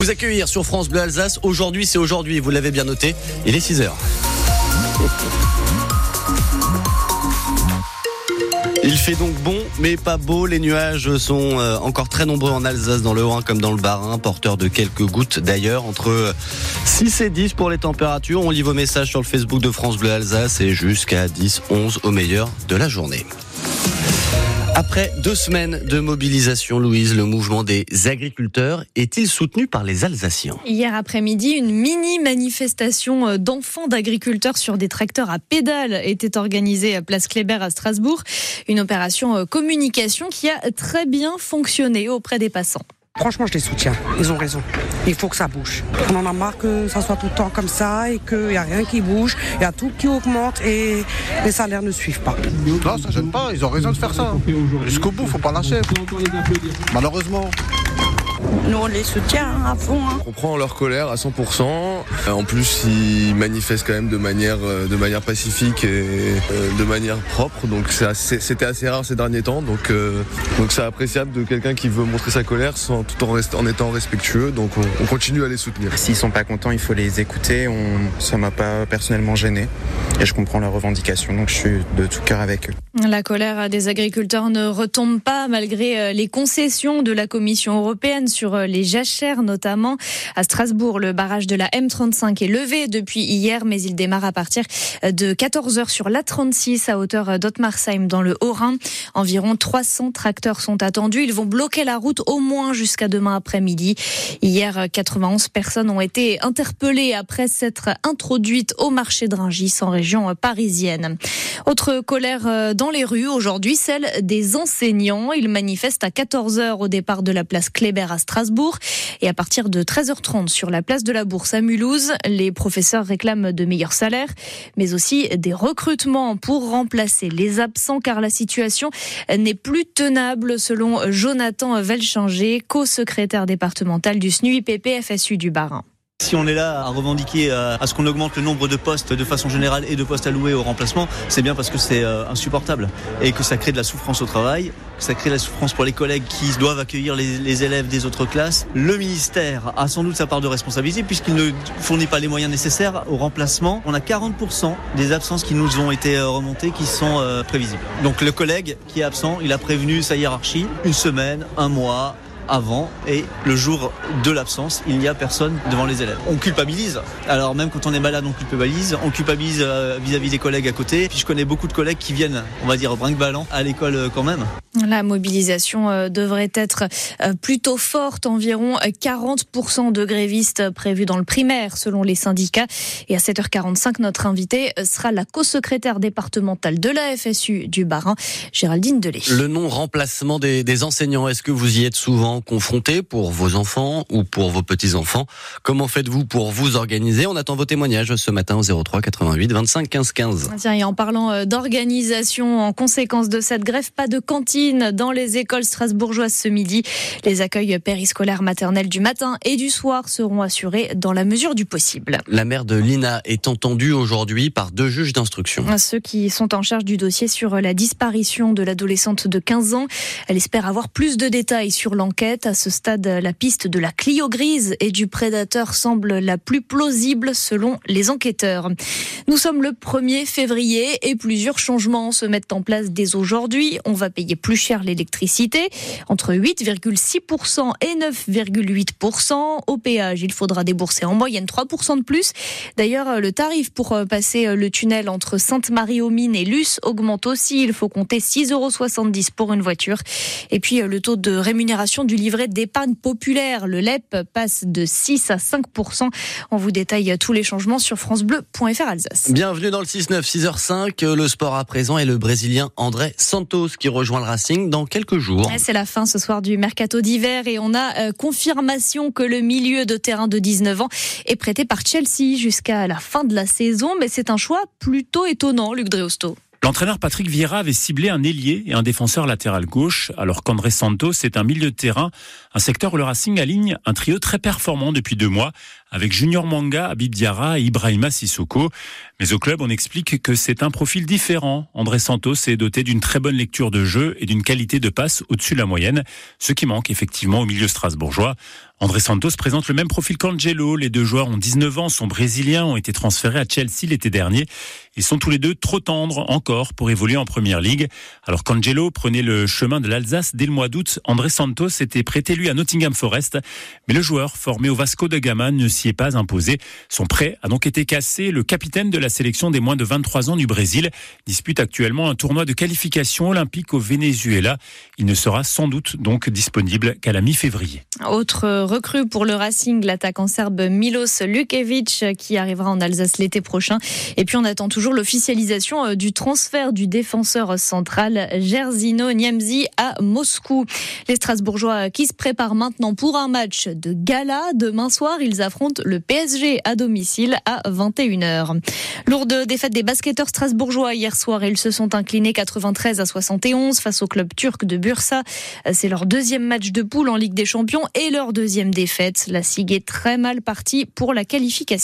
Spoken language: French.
Vous accueillir sur France Bleu Alsace. Aujourd'hui, c'est aujourd'hui, vous l'avez bien noté. Il est 6 heures. Il fait donc bon, mais pas beau. Les nuages sont euh, encore très nombreux en Alsace, dans le Haut-Rhin comme dans le Bas-Rhin, porteurs de quelques gouttes d'ailleurs, entre 6 et 10 pour les températures. On lit vos messages sur le Facebook de France Bleu Alsace et jusqu'à 10, 11 au meilleur de la journée. Après deux semaines de mobilisation, Louise, le mouvement des agriculteurs est-il soutenu par les Alsaciens? Hier après-midi, une mini-manifestation euh, d'enfants d'agriculteurs sur des tracteurs à pédales était organisée à Place Kléber à Strasbourg. Une opération euh, communication qui a très bien fonctionné auprès des passants. Franchement, je les soutiens. Ils ont raison. Il faut que ça bouge. On en a marre que ça soit tout le temps comme ça et qu'il n'y a rien qui bouge. Il y a tout qui augmente et les salaires ne suivent pas. Non, ça gêne pas. Ils ont raison de faire ça. Jusqu'au bout, faut pas lâcher. Malheureusement. Nous, on les soutient hein, à fond. Hein. On comprend leur colère à 100%. En plus, ils manifestent quand même de manière, euh, de manière pacifique et euh, de manière propre. Donc, c'était assez rare ces derniers temps. Donc, euh, donc c'est appréciable de quelqu'un qui veut montrer sa colère sans, tout en, en étant respectueux. Donc, on, on, continue à les soutenir. S'ils sont pas contents, il faut les écouter. On, ça m'a pas personnellement gêné. Et je comprends leurs revendications. Donc, je suis de tout cœur avec eux. La colère des agriculteurs ne retombe pas malgré les concessions de la Commission européenne sur les jachères notamment. À Strasbourg, le barrage de la M35 est levé depuis hier, mais il démarre à partir de 14h sur l'A36 à hauteur d'Ottmarsheim dans le Haut-Rhin. Environ 300 tracteurs sont attendus. Ils vont bloquer la route au moins jusqu'à demain après-midi. Hier, 91 personnes ont été interpellées après s'être introduites au marché de Rungis en région parisienne. Autre colère dans les rues aujourd'hui, celle des enseignants. Ils manifestent à 14h au départ de la place Kléber à Strasbourg et à partir de 13h30 sur la place de la Bourse à Mulhouse. Les professeurs réclament de meilleurs salaires, mais aussi des recrutements pour remplacer les absents car la situation n'est plus tenable selon Jonathan Velchanger, co-secrétaire départemental du SNUIPP FSU du Bas-Rhin. Si on est là à revendiquer à ce qu'on augmente le nombre de postes de façon générale et de postes alloués au remplacement, c'est bien parce que c'est insupportable et que ça crée de la souffrance au travail, que ça crée de la souffrance pour les collègues qui doivent accueillir les, élèves des autres classes. Le ministère a sans doute sa part de responsabilité puisqu'il ne fournit pas les moyens nécessaires au remplacement. On a 40% des absences qui nous ont été remontées qui sont euh, prévisibles. Donc le collègue qui est absent, il a prévenu sa hiérarchie une semaine, un mois, avant et le jour de l'absence, il n'y a personne devant les élèves. On culpabilise. Alors même quand on est malade, on culpabilise. On culpabilise vis-à-vis -vis des collègues à côté. Puis je connais beaucoup de collègues qui viennent, on va dire, brinque-ballant à l'école quand même. La mobilisation devrait être plutôt forte, environ 40% de grévistes prévus dans le primaire selon les syndicats. Et à 7h45, notre invité sera la co-secrétaire départementale de la FSU du Bas-Rhin, Géraldine Delay. Le non-remplacement des, des enseignants, est-ce que vous y êtes souvent confrontés pour vos enfants ou pour vos petits-enfants Comment faites-vous pour vous organiser? On attend vos témoignages ce matin au 03 88 25 15 15. Tiens, et en parlant d'organisation, en conséquence de cette grève, pas de cantine dans les écoles strasbourgeoises ce midi. Les accueils périscolaires maternels du matin et du soir seront assurés dans la mesure du possible. La mère de Lina est entendue aujourd'hui par deux juges d'instruction. Ceux qui sont en charge du dossier sur la disparition de l'adolescente de 15 ans. Elle espère avoir plus de détails sur l'enquête. À ce stade, la piste de la Clio grise et du prédateur semble la plus plausible selon les enquêteurs. Nous sommes le 1er février et plusieurs changements se mettent en place dès aujourd'hui. On va payer plus cher l'électricité, entre 8,6% et 9,8%. Au péage, il faudra débourser en moyenne 3% de plus. D'ailleurs, le tarif pour passer le tunnel entre Sainte-Marie-aux-Mines et Luce augmente aussi. Il faut compter 6,70 euros pour une voiture. Et puis, le taux de rémunération du livret d'épargne populaire, le LEP, passe de 6 à 5%. On vous détaille tous les changements sur francebleu.fr Alsace. Bienvenue dans le 6-9, 6h05. Le sport à présent est le Brésilien André Santos qui rejoint le Racing dans quelques jours. C'est la fin ce soir du mercato d'hiver et on a euh, confirmation que le milieu de terrain de 19 ans est prêté par Chelsea jusqu'à la fin de la saison. Mais c'est un choix plutôt étonnant, Luc Dreosto. L'entraîneur Patrick Vieira avait ciblé un ailier et un défenseur latéral gauche, alors qu'André Santos est un milieu de terrain, un secteur où le Racing aligne un trio très performant depuis deux mois, avec Junior Manga, Abib Diarra et Ibrahima Sissoko. Mais au club, on explique que c'est un profil différent. André Santos est doté d'une très bonne lecture de jeu et d'une qualité de passe au-dessus de la moyenne, ce qui manque effectivement au milieu strasbourgeois. André Santos présente le même profil qu'Angelo. Les deux joueurs ont 19 ans, sont brésiliens, ont été transférés à Chelsea l'été dernier. Ils sont tous les deux trop tendres encore pour évoluer en première ligue. Alors qu'Angelo prenait le chemin de l'Alsace dès le mois d'août, André Santos était prêté lui à Nottingham Forest. Mais le joueur formé au Vasco de Gama ne s'y est pas imposé. Son prêt a donc été cassé. Le capitaine de la sélection des moins de 23 ans du Brésil dispute actuellement un tournoi de qualification olympique au Venezuela. Il ne sera sans doute donc disponible qu'à la mi-février. Recrue pour le Racing, l'attaquant serbe Milos Lukevic qui arrivera en Alsace l'été prochain. Et puis on attend toujours l'officialisation euh, du transfert du défenseur central Jerzino Niemzi à Moscou. Les Strasbourgeois qui se préparent maintenant pour un match de gala. Demain soir, ils affrontent le PSG à domicile à 21h. Lourde défaite des basketteurs strasbourgeois hier soir. Ils se sont inclinés 93 à 71 face au club turc de Bursa. C'est leur deuxième match de poule en Ligue des Champions et leur deuxième défaite. La SIG est très mal partie pour la qualification.